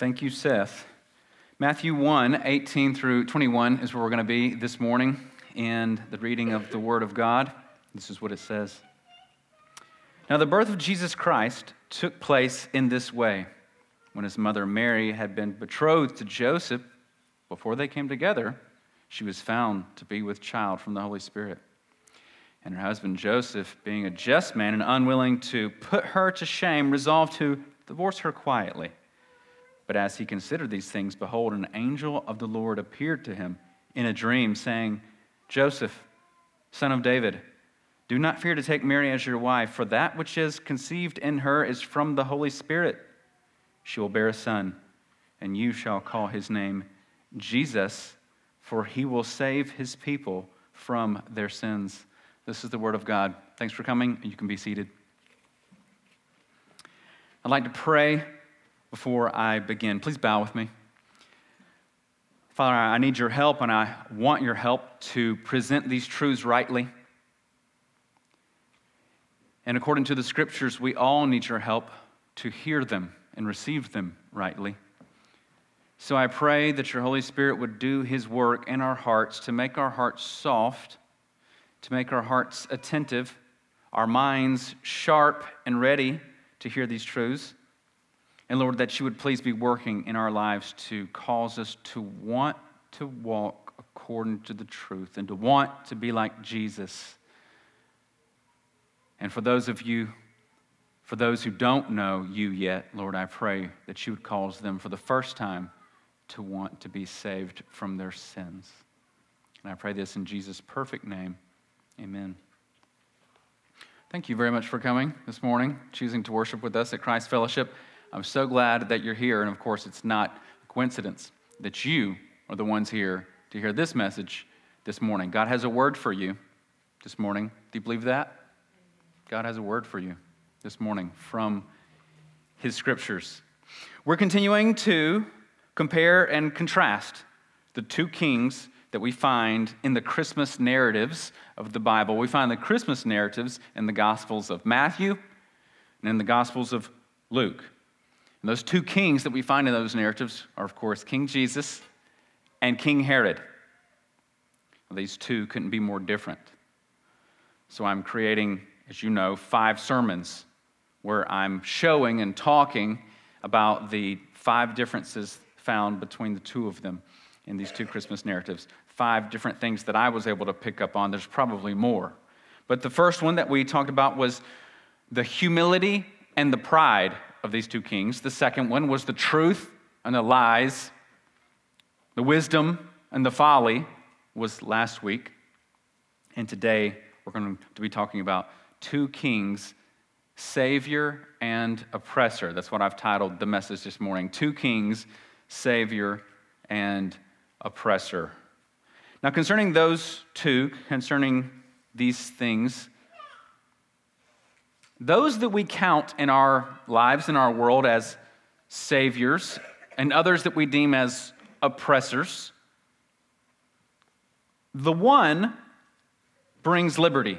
Thank you, Seth. Matthew 1 18 through 21 is where we're going to be this morning in the reading of the Word of God. This is what it says. Now, the birth of Jesus Christ took place in this way. When his mother Mary had been betrothed to Joseph, before they came together, she was found to be with child from the Holy Spirit. And her husband Joseph, being a just man and unwilling to put her to shame, resolved to divorce her quietly. But as he considered these things, behold, an angel of the Lord appeared to him in a dream, saying, Joseph, son of David, do not fear to take Mary as your wife, for that which is conceived in her is from the Holy Spirit. She will bear a son, and you shall call his name Jesus, for he will save his people from their sins. This is the word of God. Thanks for coming, and you can be seated. I'd like to pray before I begin. Please bow with me. Father, I need your help and I want your help to present these truths rightly. And according to the scriptures, we all need your help to hear them and receive them rightly. So I pray that your Holy Spirit would do his work in our hearts to make our hearts soft, to make our hearts attentive, our minds sharp and ready to hear these truths. And Lord, that you would please be working in our lives to cause us to want to walk according to the truth and to want to be like Jesus. And for those of you, for those who don't know you yet, Lord, I pray that you would cause them for the first time to want to be saved from their sins. And I pray this in Jesus' perfect name. Amen. Thank you very much for coming this morning, choosing to worship with us at Christ Fellowship. I'm so glad that you're here. And of course, it's not a coincidence that you are the ones here to hear this message this morning. God has a word for you this morning. Do you believe that? God has a word for you this morning from his scriptures. We're continuing to compare and contrast the two kings that we find in the Christmas narratives of the Bible. We find the Christmas narratives in the Gospels of Matthew and in the Gospels of Luke. And those two kings that we find in those narratives are, of course, King Jesus and King Herod. Well, these two couldn't be more different. So I'm creating, as you know, five sermons where I'm showing and talking about the five differences found between the two of them in these two Christmas narratives. Five different things that I was able to pick up on. There's probably more. But the first one that we talked about was the humility and the pride of these two kings. The second one was the truth and the lies. The wisdom and the folly was last week. And today we're going to be talking about two kings, Savior and oppressor. That's what I've titled the message this morning. Two kings, Savior and oppressor. Now, concerning those two, concerning these things, those that we count in our lives, in our world, as saviors, and others that we deem as oppressors, the one brings liberty,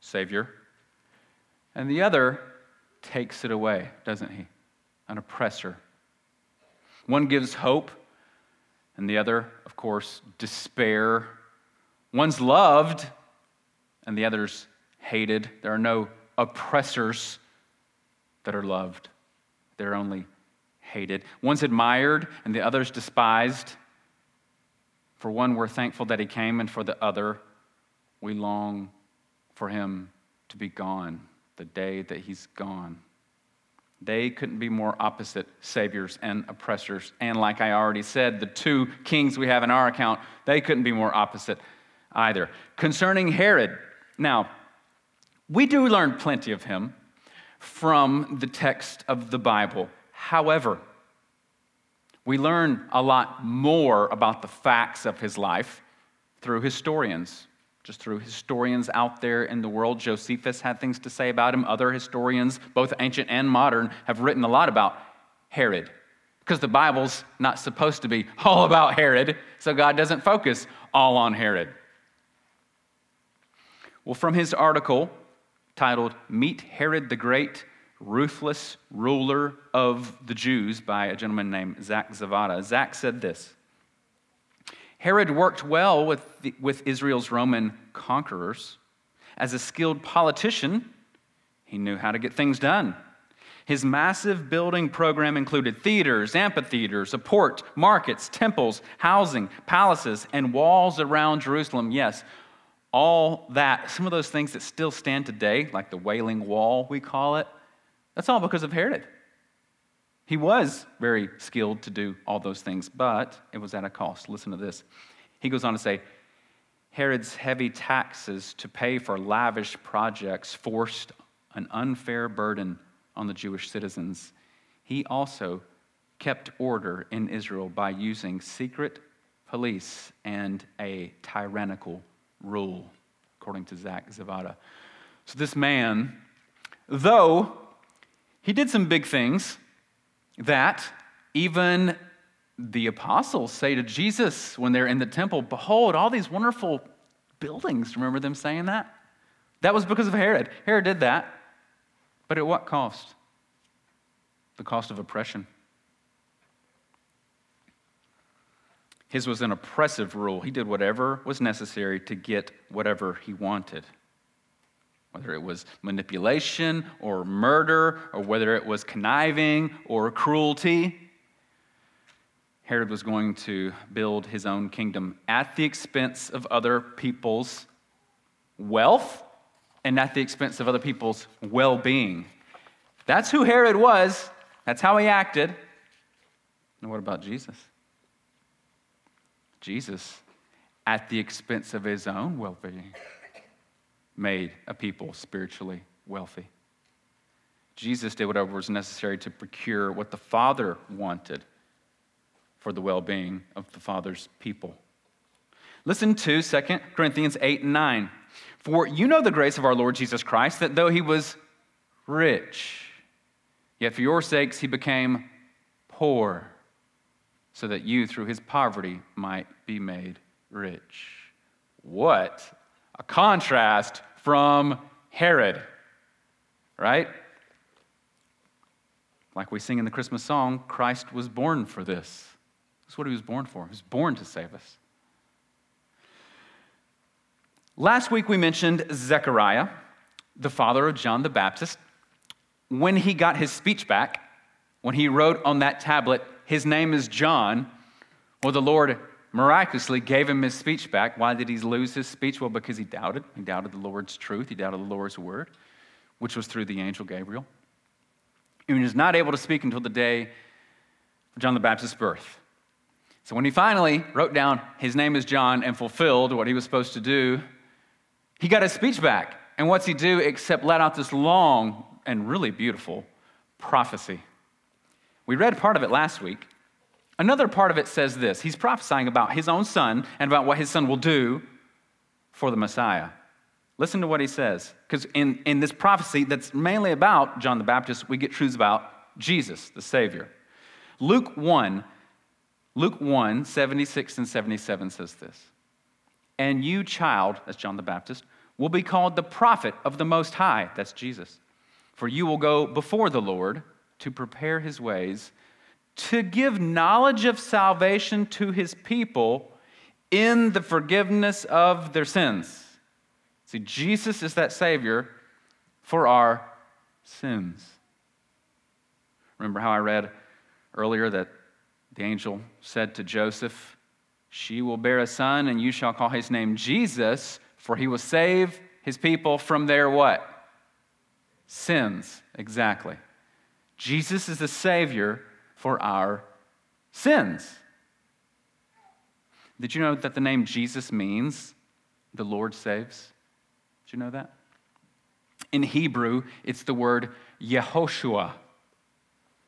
Savior, and the other takes it away, doesn't he? An oppressor. One gives hope, and the other, of course, despair. One's loved, and the other's hated. There are no oppressors that are loved, they're only hated. One's admired and the other's despised. For one, we're thankful that he came, and for the other, we long for him to be gone the day that he's gone. They couldn't be more opposite saviors and oppressors. And like I already said, the two kings we have in our account, they couldn't be more opposite either. Concerning Herod, now, we do learn plenty of him from the text of the Bible. However, we learn a lot more about the facts of his life through historians, just through historians out there in the world. Josephus had things to say about him. Other historians, both ancient and modern, have written a lot about Herod because the Bible's not supposed to be all about Herod, so God doesn't focus all on Herod. Well, from his article, titled Meet Herod the Great ruthless ruler of the Jews by a gentleman named Zach Zavada. Zach said this Herod worked well with, the, with Israel's Roman conquerors. As a skilled politician, he knew how to get things done. His massive building program included theaters, amphitheaters, a port, markets, temples, housing, palaces, and walls around Jerusalem. Yes, all that, some of those things that still stand today, like the Wailing Wall, we call it, that's all because of Herod. He was very skilled to do all those things, but it was at a cost. Listen to this. He goes on to say Herod's heavy taxes to pay for lavish projects forced an unfair burden on the Jewish citizens. He also kept order in Israel by using secret police and a tyrannical rule, according to Zach Zavada. So, this man, though he did some big things that even the apostles say to Jesus when they're in the temple, Behold, all these wonderful buildings. Remember them saying that? That was because of Herod. Herod did that. But at what cost? The cost of oppression. His was an oppressive rule. He did whatever was necessary to get whatever he wanted. Whether it was manipulation or murder, or whether it was conniving or cruelty, Herod was going to build his own kingdom at the expense of other people's wealth and at the expense of other people's well being. That's who Herod was, that's how he acted. And what about Jesus? Jesus, at the expense of his own well being, made a people spiritually wealthy. Jesus did whatever was necessary to procure what the Father wanted for the well being of the Father's people. Listen to 2 Corinthians 8 and 9. For you know the grace of our Lord Jesus Christ, that though he was rich, yet for your sakes he became poor, so that you through his poverty might be made rich. What a contrast from Herod, right? Like we sing in the Christmas song, Christ was born for this. That's what he was born for. He was born to save us. Last week we mentioned Zechariah, the father of John the Baptist. When he got his speech back, when he wrote on that tablet, His name is John, well, the Lord miraculously gave him his speech back. Why did he lose his speech? Well, because he doubted. He doubted the Lord's truth, he doubted the Lord's word, which was through the angel Gabriel. And he was not able to speak until the day of John the Baptist's birth. So when he finally wrote down, His name is John, and fulfilled what he was supposed to do, he got his speech back. And what's he do except let out this long and really beautiful prophecy? We read part of it last week. Another part of it says this He's prophesying about his own son and about what his son will do for the Messiah. Listen to what he says. Because in, in this prophecy that's mainly about John the Baptist, we get truths about Jesus, the Savior. Luke 1, Luke 1, 76 and 77 says this. And you, child, that's John the Baptist, will be called the prophet of the Most High, that's Jesus. For you will go before the Lord to prepare his ways, to give knowledge of salvation to his people in the forgiveness of their sins. See, Jesus is that Savior for our sins. Remember how I read earlier that the angel said to Joseph, she will bear a son, and you shall call his name Jesus, for he will save his people from their what? Sins. Exactly. Jesus is the Savior for our sins. Did you know that the name Jesus means the Lord saves? Did you know that? In Hebrew, it's the word Yehoshua.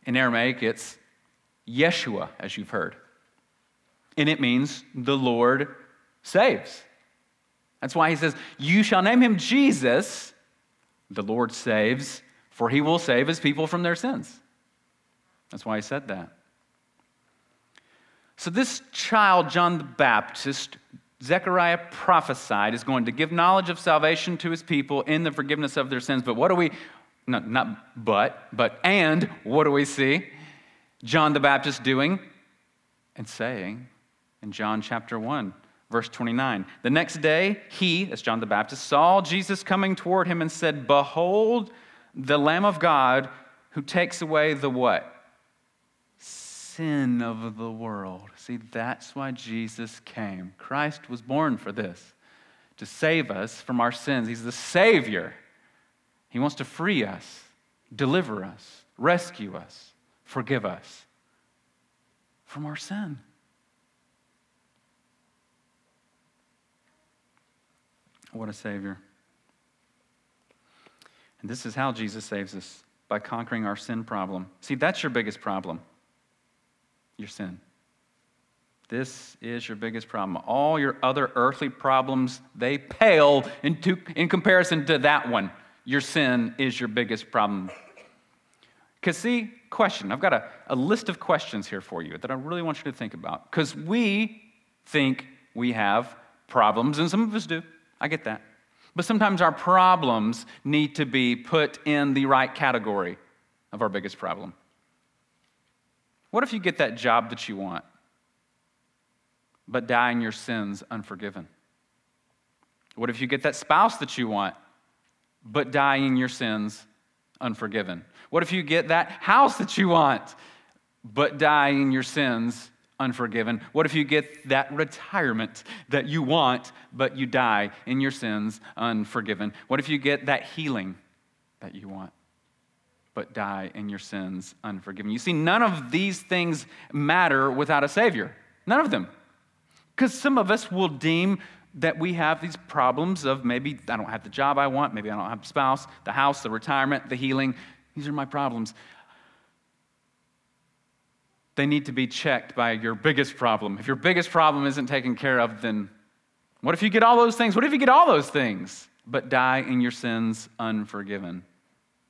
In Aramaic, it's Yeshua, as you've heard and it means the Lord saves. That's why he says, You shall name him Jesus, the Lord saves, for he will save his people from their sins. That's why he said that. So, this child, John the Baptist, Zechariah prophesied, is going to give knowledge of salvation to his people in the forgiveness of their sins. But what do we, not, not but, but and what do we see John the Baptist doing and saying in John chapter 1, verse 29? The next day, he, as John the Baptist, saw Jesus coming toward him and said, Behold, the Lamb of God who takes away the what? Sin of the world. See, that's why Jesus came. Christ was born for this, to save us from our sins. He's the Savior. He wants to free us, deliver us, rescue us, forgive us from our sin. What a Savior. And this is how Jesus saves us by conquering our sin problem. See, that's your biggest problem your sin. This is your biggest problem. All your other earthly problems, they pale into, in comparison to that one. Your sin is your biggest problem. Because, see, question. I've got a, a list of questions here for you that I really want you to think about. Because we think we have problems, and some of us do. I get that. But sometimes our problems need to be put in the right category of our biggest problem. What if you get that job that you want, but die in your sins unforgiven? What if you get that spouse that you want, but die in your sins unforgiven? What if you get that house that you want, but die in your sins unforgiven? What if you get that retirement that you want, but you die in your sins unforgiven? What if you get that healing that you want, but die in your sins unforgiven? You see, none of these things matter without a Savior. None of them. Because some of us will deem that we have these problems of maybe I don't have the job I want, maybe I don't have a spouse, the house, the retirement, the healing. These are my problems they need to be checked by your biggest problem. If your biggest problem isn't taken care of, then what if you get all those things? What if you get all those things, but die in your sins unforgiven?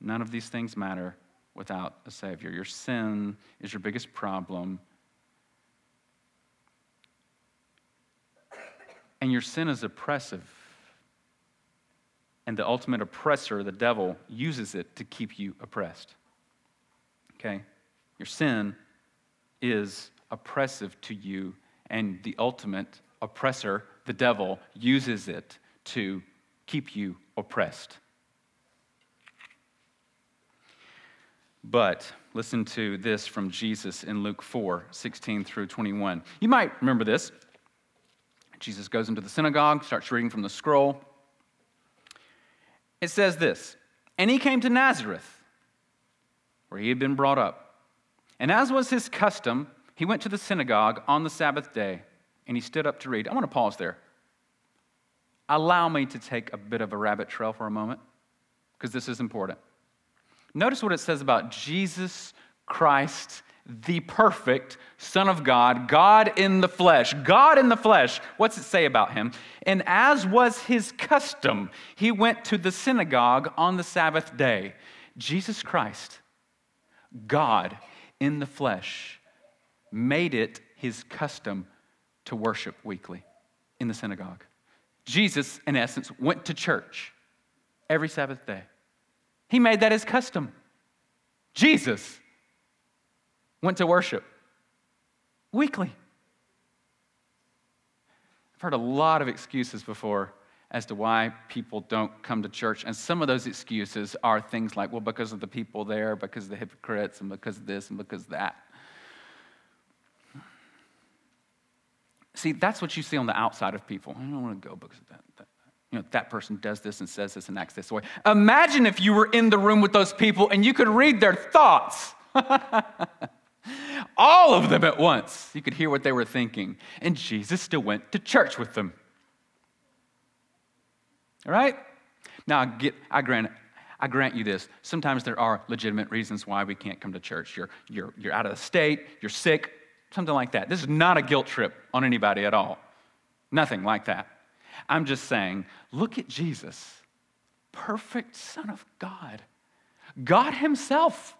None of these things matter without a Savior. Your sin is your biggest problem. And your sin is oppressive. And the ultimate oppressor, the devil, uses it to keep you oppressed. Okay? Your sin is oppressive to you, and the ultimate oppressor, the devil, uses it to keep you oppressed. But listen to this from Jesus in Luke 4 16 through 21. You might remember this. Jesus goes into the synagogue, starts reading from the scroll. It says this And he came to Nazareth, where he had been brought up. And as was his custom, he went to the synagogue on the Sabbath day and he stood up to read. I want to pause there. Allow me to take a bit of a rabbit trail for a moment because this is important. Notice what it says about Jesus Christ, the perfect Son of God, God in the flesh. God in the flesh. What's it say about him? And as was his custom, he went to the synagogue on the Sabbath day. Jesus Christ, God in the flesh, made it his custom to worship weekly in the synagogue. Jesus, in essence, went to church every Sabbath day. He made that his custom. Jesus went to worship weekly. I've heard a lot of excuses before as to why people don't come to church. And some of those excuses are things like, well, because of the people there, because of the hypocrites, and because of this, and because of that. See, that's what you see on the outside of people. I don't want to go because of that. that. You know, that person does this and says this and acts this way. Imagine if you were in the room with those people and you could read their thoughts. All of them at once. You could hear what they were thinking. And Jesus still went to church with them. All right? Now, I, get, I, grant, I grant you this. Sometimes there are legitimate reasons why we can't come to church. You're, you're, you're out of the state, you're sick, something like that. This is not a guilt trip on anybody at all. Nothing like that. I'm just saying, look at Jesus, perfect Son of God, God Himself.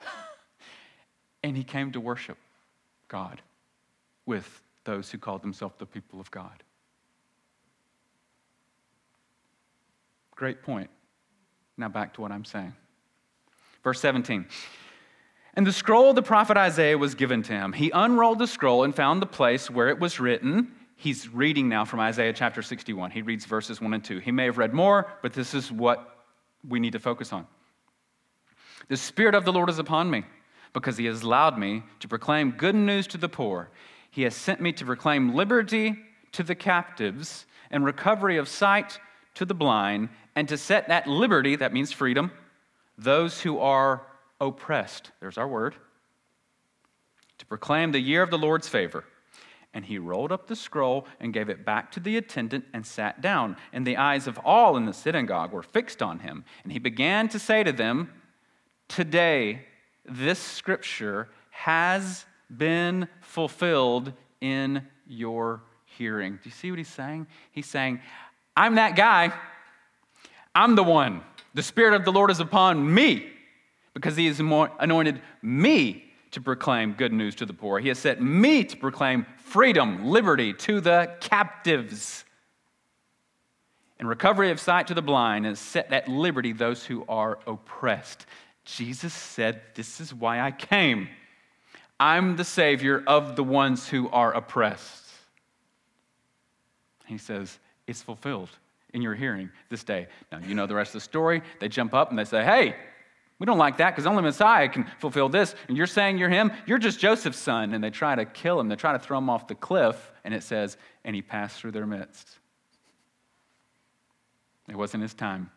and He came to worship God with those who called themselves the people of God. Great point. Now back to what I'm saying. Verse 17. And the scroll of the prophet Isaiah was given to him. He unrolled the scroll and found the place where it was written. He's reading now from Isaiah chapter 61. He reads verses 1 and 2. He may have read more, but this is what we need to focus on. The Spirit of the Lord is upon me, because He has allowed me to proclaim good news to the poor. He has sent me to proclaim liberty to the captives and recovery of sight to the blind, and to set at liberty, that means freedom, those who are oppressed. There's our word. To proclaim the year of the Lord's favor. And he rolled up the scroll and gave it back to the attendant and sat down. And the eyes of all in the synagogue were fixed on him. And he began to say to them, Today, this scripture has been fulfilled in your hearing. Do you see what he's saying? He's saying, I'm that guy. I'm the one. The Spirit of the Lord is upon me because he has anointed me to proclaim good news to the poor. He has set me to proclaim freedom, liberty to the captives, and recovery of sight to the blind, and set at liberty those who are oppressed. Jesus said, This is why I came. I'm the Savior of the ones who are oppressed. He says, It's fulfilled in your hearing this day. Now, you know the rest of the story. They jump up and they say, Hey, we don't like that because only Messiah can fulfill this. And you're saying you're him? You're just Joseph's son. And they try to kill him. They try to throw him off the cliff. And it says, and he passed through their midst. It wasn't his time.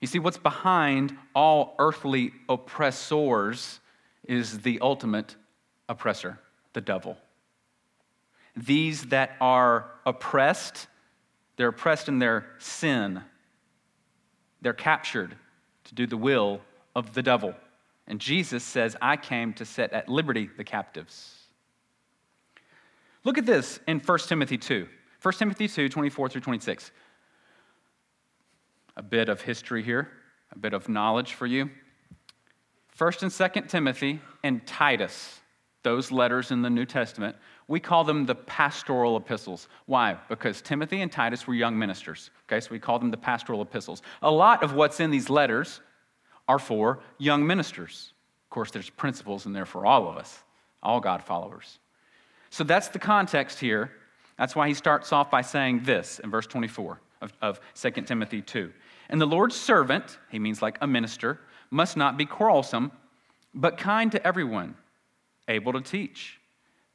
You see, what's behind all earthly oppressors is the ultimate oppressor, the devil. These that are oppressed, they're oppressed in their sin. They're captured do the will of the devil. And Jesus says, I came to set at liberty the captives. Look at this in 1 Timothy 2. 1 Timothy 2, 24 through 26. A bit of history here, a bit of knowledge for you. 1st and 2nd Timothy and Titus, those letters in the New Testament, we call them the pastoral epistles. Why? Because Timothy and Titus were young ministers. Okay, so we call them the pastoral epistles. A lot of what's in these letters are for young ministers. Of course, there's principles in there for all of us, all God followers. So that's the context here. That's why he starts off by saying this in verse 24 of, of 2 Timothy 2. And the Lord's servant, he means like a minister, must not be quarrelsome, but kind to everyone, able to teach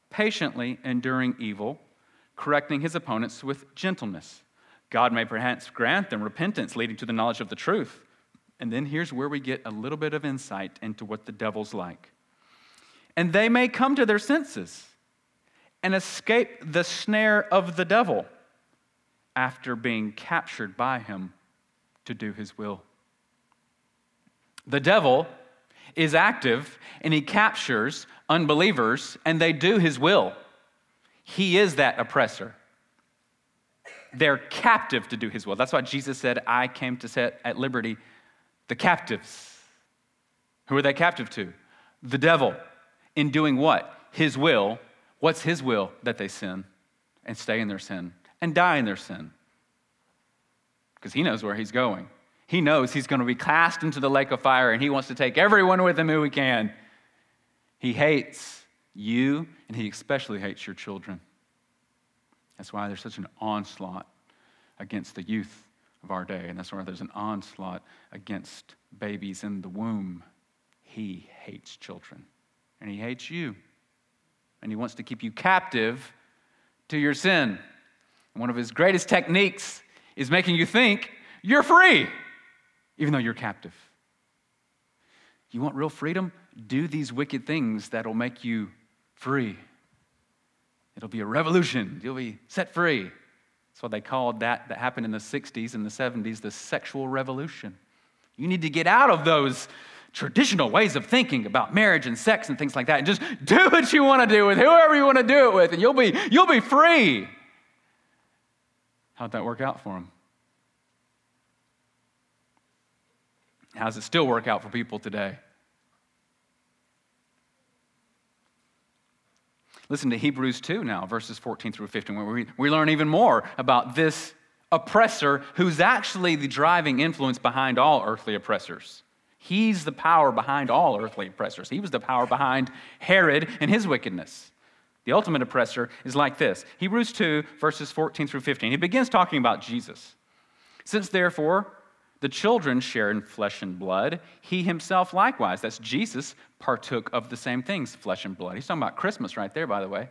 patiently enduring evil, correcting his opponents with gentleness. God may perhaps grant them repentance leading to the knowledge of the truth. And then here's where we get a little bit of insight into what the devil's like. And they may come to their senses and escape the snare of the devil after being captured by him to do his will. The devil is active and he captures unbelievers and they do his will. He is that oppressor. They're captive to do his will. That's why Jesus said, I came to set at liberty the captives. Who are they captive to? The devil. In doing what? His will. What's his will? That they sin and stay in their sin and die in their sin. Because he knows where he's going. He knows he's going to be cast into the lake of fire and he wants to take everyone with him who he can. He hates you and he especially hates your children. That's why there's such an onslaught against the youth of our day. And that's why there's an onslaught against babies in the womb. He hates children and he hates you. And he wants to keep you captive to your sin. And one of his greatest techniques is making you think you're free even though you're captive. You want real freedom? Do these wicked things that'll make you free. It'll be a revolution. You'll be set free. That's what they called that that happened in the 60s and the 70s, the sexual revolution. You need to get out of those traditional ways of thinking about marriage and sex and things like that and just do what you want to do with whoever you want to do it with and you'll be you'll be free. How'd that work out for them? How does it still work out for people today? Listen to Hebrews 2 now, verses 14 through 15, where we, we learn even more about this oppressor who's actually the driving influence behind all earthly oppressors. He's the power behind all earthly oppressors. He was the power behind Herod and his wickedness. The ultimate oppressor is like this Hebrews 2, verses 14 through 15. He begins talking about Jesus. Since therefore the children share in flesh and blood, he himself likewise, that's Jesus, partook of the same things, flesh and blood. He's talking about Christmas right there, by the way.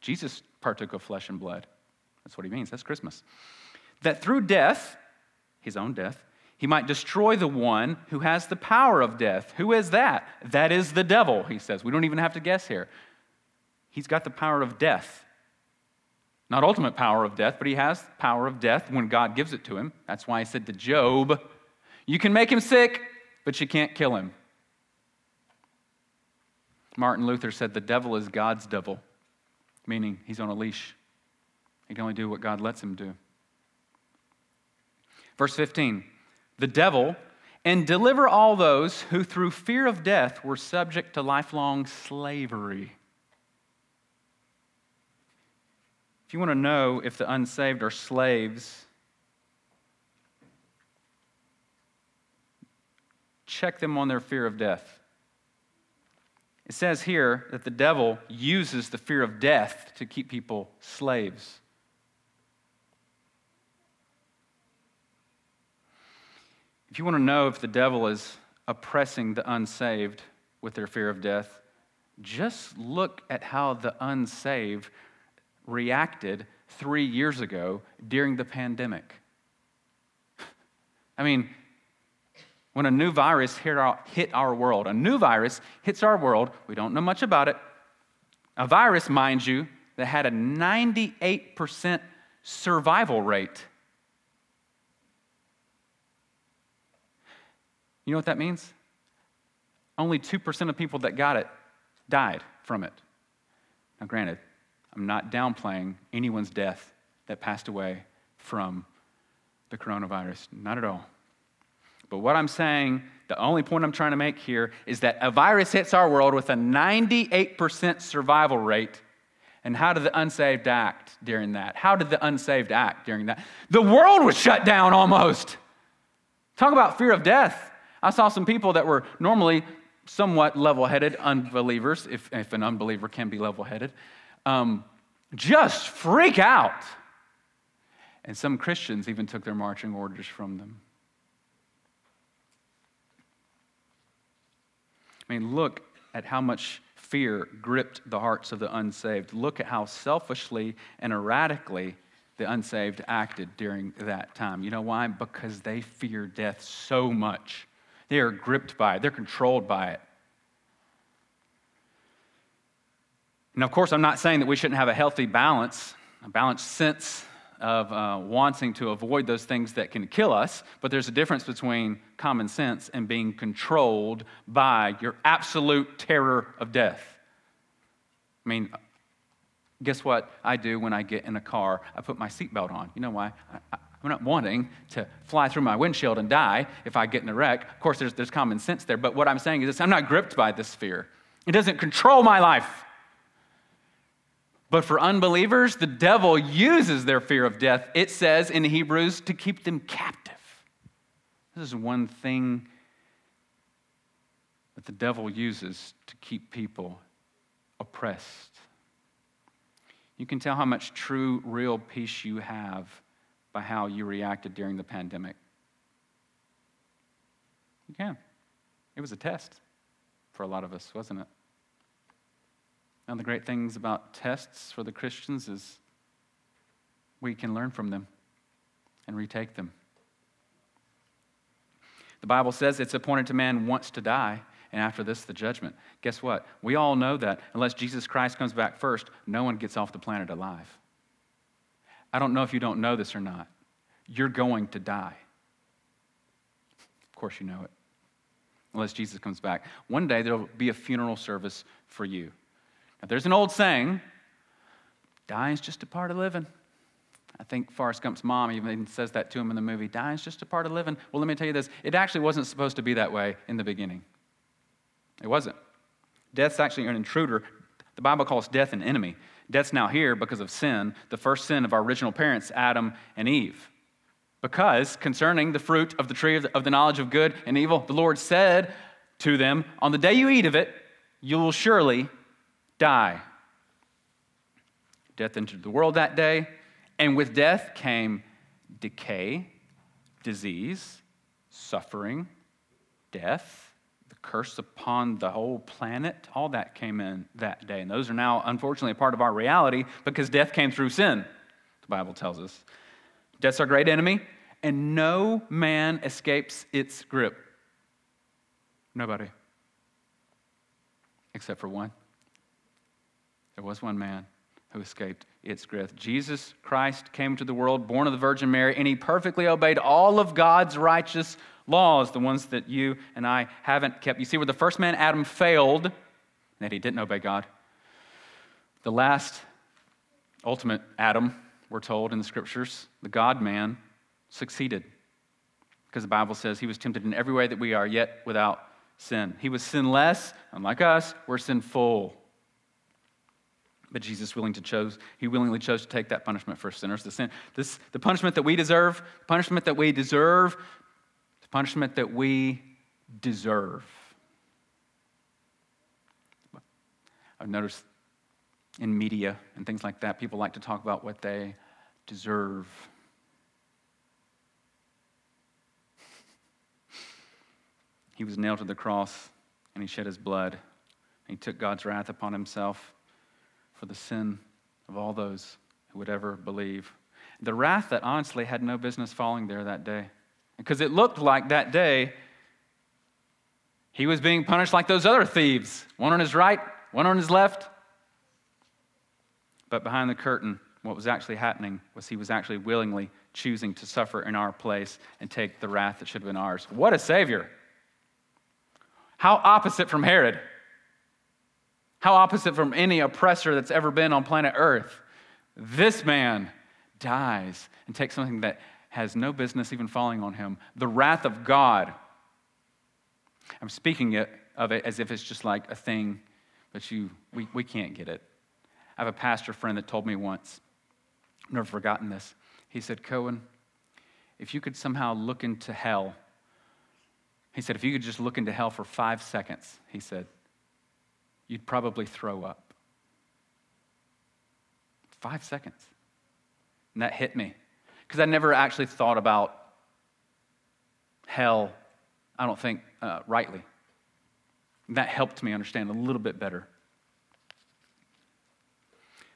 Jesus partook of flesh and blood. That's what he means. That's Christmas. That through death, his own death, he might destroy the one who has the power of death. Who is that? That is the devil, he says. We don't even have to guess here. He's got the power of death. Not ultimate power of death, but he has power of death when God gives it to him. That's why he said to Job, You can make him sick, but you can't kill him. Martin Luther said, The devil is God's devil, meaning he's on a leash. He can only do what God lets him do. Verse 15 The devil, and deliver all those who through fear of death were subject to lifelong slavery. If you want to know if the unsaved are slaves, check them on their fear of death. It says here that the devil uses the fear of death to keep people slaves. If you want to know if the devil is oppressing the unsaved with their fear of death, just look at how the unsaved reacted three years ago during the pandemic. I mean, when a new virus hit our, hit our world, a new virus hits our world, we don't know much about it. A virus, mind you, that had a 98% survival rate. You know what that means? Only 2% of people that got it died from it. Now, granted, I'm not downplaying anyone's death that passed away from the coronavirus, not at all. But what I'm saying, the only point I'm trying to make here is that a virus hits our world with a 98% survival rate. And how did the unsaved act during that? How did the unsaved act during that? The world was shut down almost. Talk about fear of death. I saw some people that were normally somewhat level headed unbelievers, if, if an unbeliever can be level headed, um, just freak out. And some Christians even took their marching orders from them. I mean, look at how much fear gripped the hearts of the unsaved. Look at how selfishly and erratically the unsaved acted during that time. You know why? Because they fear death so much. They are gripped by it, they're controlled by it. And of course, I'm not saying that we shouldn't have a healthy balance, a balanced sense of uh, wanting to avoid those things that can kill us, but there's a difference between common sense and being controlled by your absolute terror of death. I mean, guess what I do when I get in a car? I put my seatbelt on. You know why? I, am not wanting to fly through my windshield and die if I get in a wreck. Of course, there's, there's common sense there, but what I'm saying is this I'm not gripped by this fear. It doesn't control my life. But for unbelievers, the devil uses their fear of death, it says in Hebrews, to keep them captive. This is one thing that the devil uses to keep people oppressed. You can tell how much true, real peace you have by how you reacted during the pandemic. You can. It was a test for a lot of us, wasn't it? One of the great things about tests for the Christians is we can learn from them and retake them. The Bible says it's appointed to man once to die, and after this, the judgment. Guess what? We all know that unless Jesus Christ comes back first, no one gets off the planet alive. I don't know if you don't know this or not. You're going to die. Of course, you know it. Unless Jesus comes back. One day, there'll be a funeral service for you. Now, there's an old saying dying's just a part of living. I think Forrest Gump's mom even says that to him in the movie dying's just a part of living. Well, let me tell you this it actually wasn't supposed to be that way in the beginning. It wasn't. Death's actually an intruder. The Bible calls death an enemy. Death's now here because of sin, the first sin of our original parents, Adam and Eve. Because concerning the fruit of the tree of the, of the knowledge of good and evil, the Lord said to them, On the day you eat of it, you will surely die. Death entered the world that day, and with death came decay, disease, suffering, death, the curse upon the whole planet. All that came in that day. And those are now, unfortunately, a part of our reality because death came through sin, the Bible tells us. Death's our great enemy, and no man escapes its grip. Nobody. Except for one. There was one man who escaped its grip. Jesus Christ came to the world, born of the Virgin Mary, and he perfectly obeyed all of God's righteous laws, the ones that you and I haven't kept. You see, where the first man, Adam, failed, that he didn't obey God, the last ultimate Adam, we're told in the scriptures, the God man, succeeded. Because the Bible says he was tempted in every way that we are, yet without sin. He was sinless, unlike us, we're sinful. But Jesus willing to chose, he willingly chose to take that punishment for sinners. The sin, this, the punishment that we deserve, punishment that we deserve, the punishment that we deserve. I've noticed in media and things like that, people like to talk about what they deserve. He was nailed to the cross and he shed his blood. He took God's wrath upon himself for the sin of all those who would ever believe. The wrath that honestly had no business falling there that day. Because it looked like that day he was being punished like those other thieves one on his right, one on his left. But behind the curtain, what was actually happening was he was actually willingly choosing to suffer in our place and take the wrath that should have been ours. What a Savior! How opposite from Herod. How opposite from any oppressor that's ever been on planet Earth. This man dies and takes something that has no business even falling on him the wrath of God. I'm speaking it, of it as if it's just like a thing, but you, we, we can't get it. I have a pastor friend that told me once, I've never forgotten this. He said, Cohen, if you could somehow look into hell, he said, if you could just look into hell for five seconds, he said, you'd probably throw up. Five seconds. And that hit me because I never actually thought about hell, I don't think, uh, rightly. And that helped me understand a little bit better.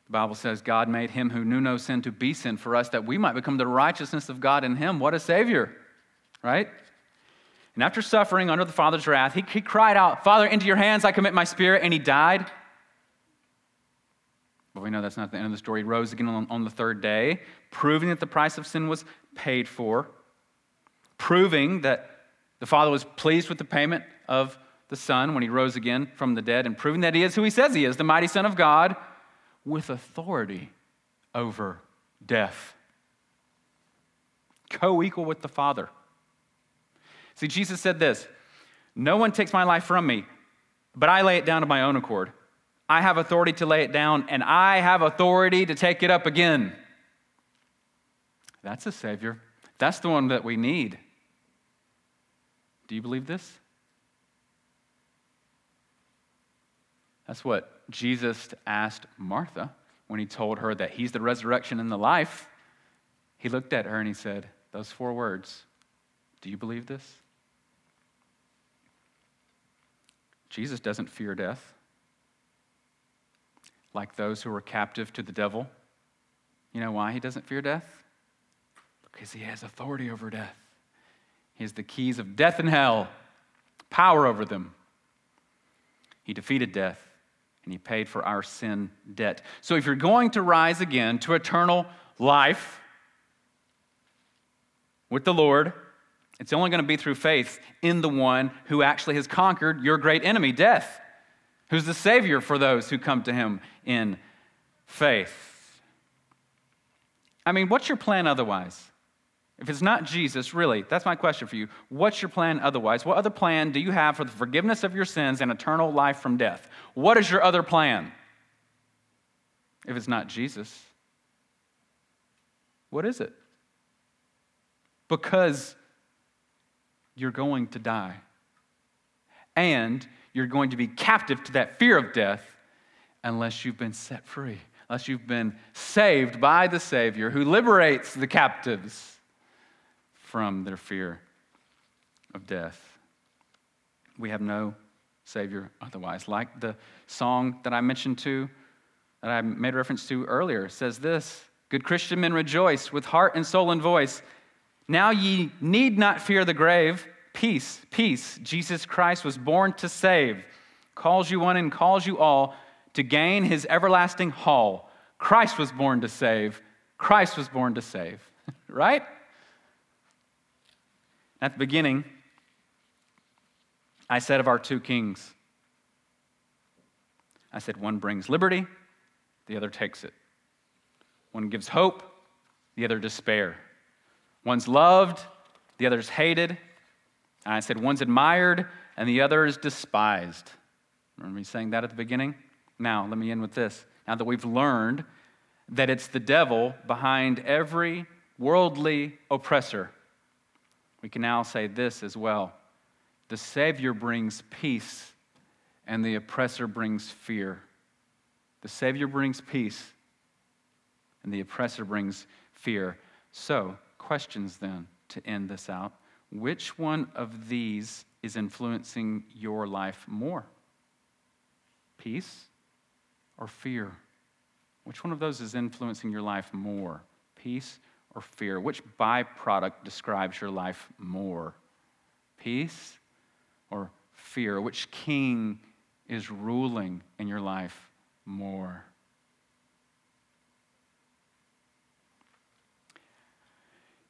The Bible says God made him who knew no sin to be sin for us that we might become the righteousness of God in him. What a Savior, right? And after suffering under the Father's wrath, he, he cried out, Father, into your hands I commit my spirit, and he died. But we know that's not the end of the story. He rose again on, on the third day, proving that the price of sin was paid for, proving that the Father was pleased with the payment of the Son when he rose again from the dead, and proving that he is who he says he is, the mighty Son of God, with authority over death. Co equal with the Father. See, Jesus said this No one takes my life from me, but I lay it down of my own accord. I have authority to lay it down, and I have authority to take it up again. That's a Savior. That's the one that we need. Do you believe this? That's what Jesus asked Martha when he told her that he's the resurrection and the life. He looked at her and he said, Those four words, do you believe this? Jesus doesn't fear death like those who are captive to the devil. You know why he doesn't fear death? Because he has authority over death. He has the keys of death and hell, power over them. He defeated death and he paid for our sin debt. So if you're going to rise again to eternal life with the Lord, it's only going to be through faith in the one who actually has conquered your great enemy, death who's the Savior for those who come to Him in faith. I mean, what's your plan otherwise? If it's not Jesus, really, that's my question for you. What's your plan otherwise? What other plan do you have for the forgiveness of your sins and eternal life from death? What is your other plan? If it's not Jesus, what is it? because you're going to die. And you're going to be captive to that fear of death unless you've been set free, unless you've been saved by the Savior who liberates the captives from their fear of death. We have no Savior otherwise. Like the song that I mentioned to, that I made reference to earlier, says this Good Christian men rejoice with heart and soul and voice. Now ye need not fear the grave. Peace, peace. Jesus Christ was born to save, calls you one and calls you all to gain his everlasting hall. Christ was born to save. Christ was born to save. right? At the beginning, I said of our two kings, I said one brings liberty, the other takes it. One gives hope, the other despair. One's loved, the other's hated. And I said one's admired and the other is despised. Remember me saying that at the beginning? Now, let me end with this. Now that we've learned that it's the devil behind every worldly oppressor, we can now say this as well the Savior brings peace, and the oppressor brings fear. The Savior brings peace, and the oppressor brings fear. So, questions then to end this out. Which one of these is influencing your life more? Peace or fear? Which one of those is influencing your life more? Peace or fear? Which byproduct describes your life more? Peace or fear? Which king is ruling in your life more?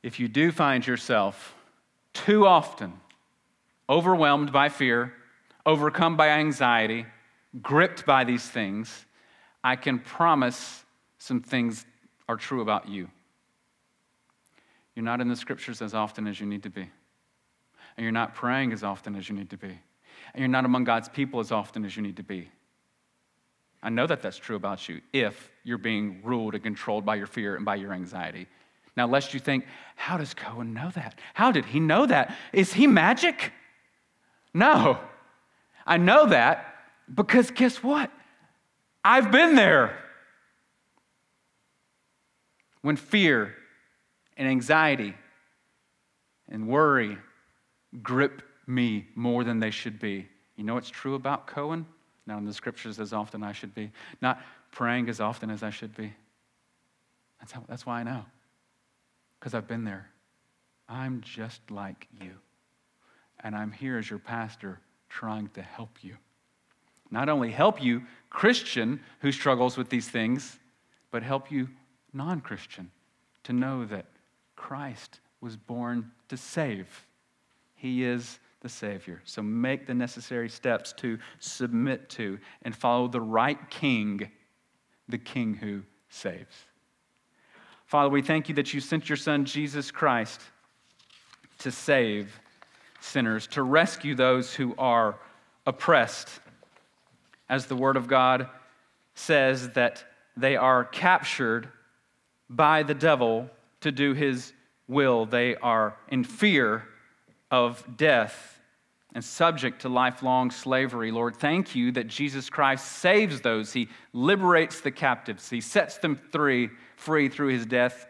If you do find yourself too often overwhelmed by fear, overcome by anxiety, gripped by these things, I can promise some things are true about you. You're not in the scriptures as often as you need to be and you're not praying as often as you need to be, and you're not among God's people as often as you need to be. I know that that's true about you if you're being ruled and controlled by your fear and by your anxiety. Now, lest you think, how does Cohen know that? How did he know that? Is he magic? No. I know that because guess what? I've been there. When fear and anxiety and worry grip me more than they should be. You know what's true about Cohen? Not in the scriptures as often I should be, not praying as often as I should be. That's, how, that's why I know, because I've been there. I'm just like you. And I'm here as your pastor trying to help you. Not only help you, Christian, who struggles with these things, but help you, non Christian, to know that Christ was born to save he is the Savior. So make the necessary steps to submit to and follow the right King, the King who saves. Father, we thank you that you sent your Son, Jesus Christ, to save sinners, to rescue those who are oppressed. As the Word of God says, that they are captured by the devil to do his will, they are in fear of death and subject to lifelong slavery. Lord, thank you that Jesus Christ saves those. He liberates the captives. He sets them free, free through his death,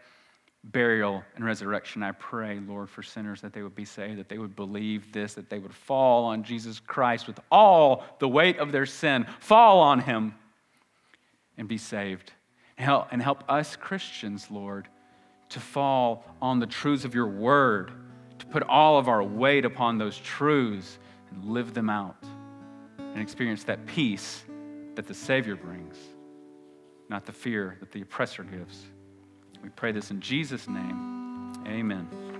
burial, and resurrection. I pray, Lord, for sinners that they would be saved, that they would believe this, that they would fall on Jesus Christ with all the weight of their sin, fall on him and be saved. And help, and help us Christians, Lord, to fall on the truths of your word to put all of our weight upon those truths and live them out and experience that peace that the Savior brings, not the fear that the oppressor gives. We pray this in Jesus' name. Amen.